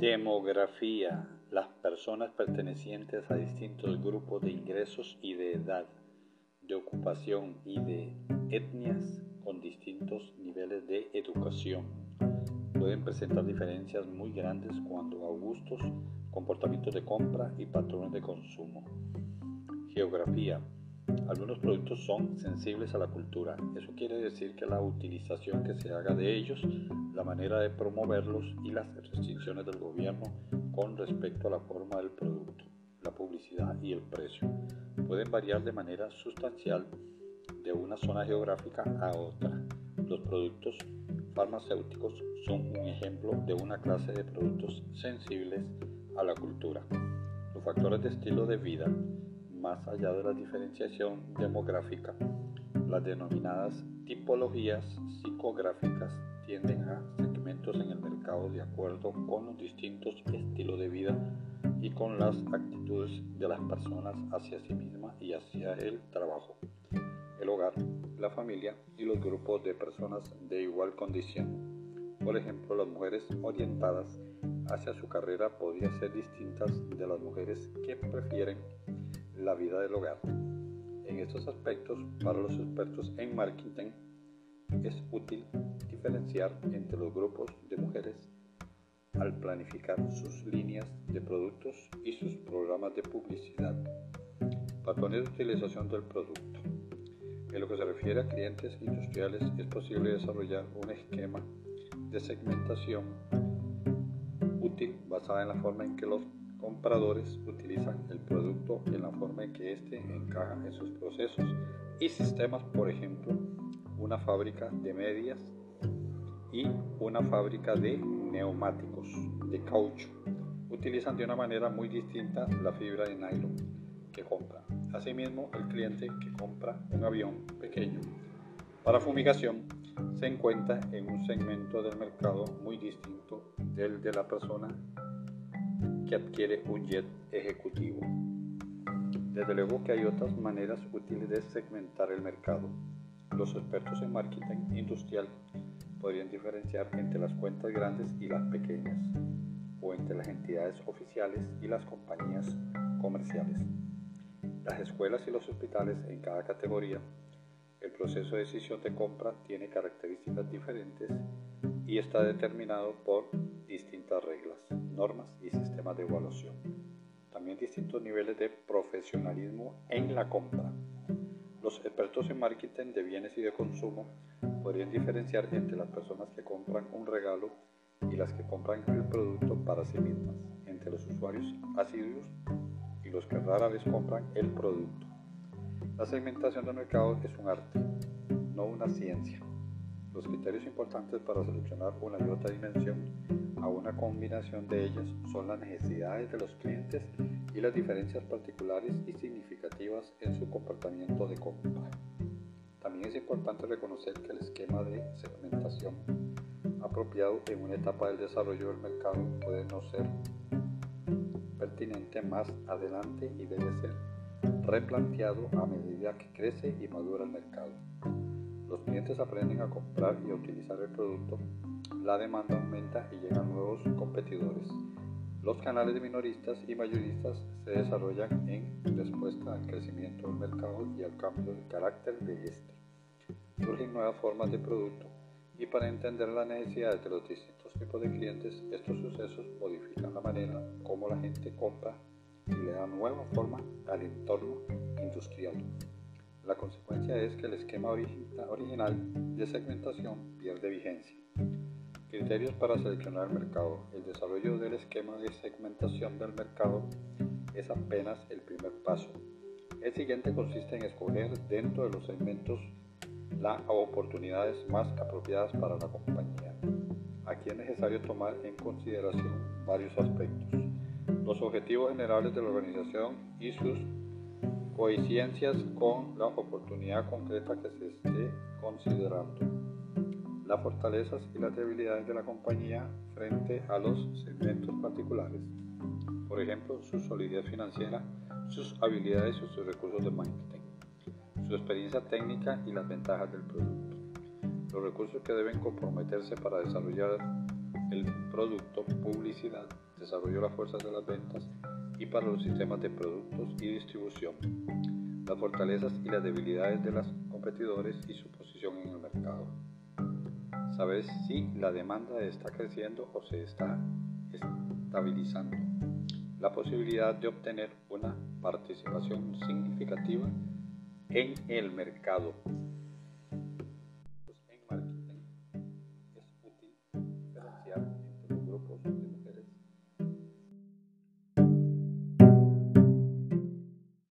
Demografía. Las personas pertenecientes a distintos grupos de ingresos y de edad, de ocupación y de etnias con distintos niveles de educación. Pueden presentar diferencias muy grandes cuando a gustos, comportamientos de compra y patrones de consumo. Geografía. Algunos productos son sensibles a la cultura. Eso quiere decir que la utilización que se haga de ellos, la manera de promoverlos y las restricciones del gobierno con respecto a la forma del producto, la publicidad y el precio pueden variar de manera sustancial de una zona geográfica a otra. Los productos farmacéuticos son un ejemplo de una clase de productos sensibles a la cultura. Los factores de estilo de vida más allá de la diferenciación demográfica, las denominadas tipologías psicográficas tienden a segmentos en el mercado de acuerdo con los distintos estilos de vida y con las actitudes de las personas hacia sí mismas y hacia el trabajo, el hogar, la familia y los grupos de personas de igual condición. Por ejemplo, las mujeres orientadas hacia su carrera podrían ser distintas de las mujeres que prefieren la vida del hogar. En estos aspectos, para los expertos en marketing, es útil diferenciar entre los grupos de mujeres al planificar sus líneas de productos y sus programas de publicidad. Patrones de utilización del producto. En lo que se refiere a clientes industriales, es posible desarrollar un esquema de segmentación útil basada en la forma en que los compradores utilizan el producto en la forma en que éste encaja en sus procesos y sistemas, por ejemplo, una fábrica de medias y una fábrica de neumáticos de caucho. Utilizan de una manera muy distinta la fibra de nylon que compran. Asimismo, el cliente que compra un avión pequeño para fumigación se encuentra en un segmento del mercado muy distinto del de la persona que adquiere un jet ejecutivo. Desde luego que hay otras maneras útiles de segmentar el mercado. Los expertos en marketing industrial podrían diferenciar entre las cuentas grandes y las pequeñas, o entre las entidades oficiales y las compañías comerciales. Las escuelas y los hospitales en cada categoría, el proceso de decisión de compra tiene características diferentes y está determinado por distintas reglas, normas y sistemas de evaluación. También distintos niveles de profesionalismo en la compra. Los expertos en marketing de bienes y de consumo podrían diferenciar entre las personas que compran un regalo y las que compran el producto para sí mismas, entre los usuarios asiduos y los que rara vez compran el producto. La segmentación del mercado es un arte, no una ciencia. Los criterios importantes para seleccionar una y otra dimensión a una combinación de ellas son las necesidades de los clientes y las diferencias particulares y significativas en su comportamiento de compra. También es importante reconocer que el esquema de segmentación apropiado en una etapa del desarrollo del mercado puede no ser pertinente más adelante y debe ser replanteado a medida que crece y madura el mercado los clientes aprenden a comprar y a utilizar el producto, la demanda aumenta y llegan nuevos competidores. Los canales de minoristas y mayoristas se desarrollan en respuesta al crecimiento del mercado y al cambio de carácter de este. Surgen nuevas formas de producto y para entender las necesidades de los distintos tipos de clientes, estos sucesos modifican la manera como la gente compra y le dan nueva forma al entorno industrial. La consecuencia es que el esquema original de segmentación pierde vigencia. Criterios para seleccionar el mercado. El desarrollo del esquema de segmentación del mercado es apenas el primer paso. El siguiente consiste en escoger dentro de los segmentos las oportunidades más apropiadas para la compañía. Aquí es necesario tomar en consideración varios aspectos. Los objetivos generales de la organización y sus coincidencias con la oportunidad concreta que se esté considerando, las fortalezas y las debilidades de la compañía frente a los segmentos particulares, por ejemplo, su solidez financiera, sus habilidades y sus recursos de marketing, su experiencia técnica y las ventajas del producto, los recursos que deben comprometerse para desarrollar el producto, publicidad, desarrollo de las fuerzas de las ventas y para los sistemas de productos y distribución, las fortalezas y las debilidades de los competidores y su posición en el mercado. Saber si la demanda está creciendo o se está estabilizando. La posibilidad de obtener una participación significativa en el mercado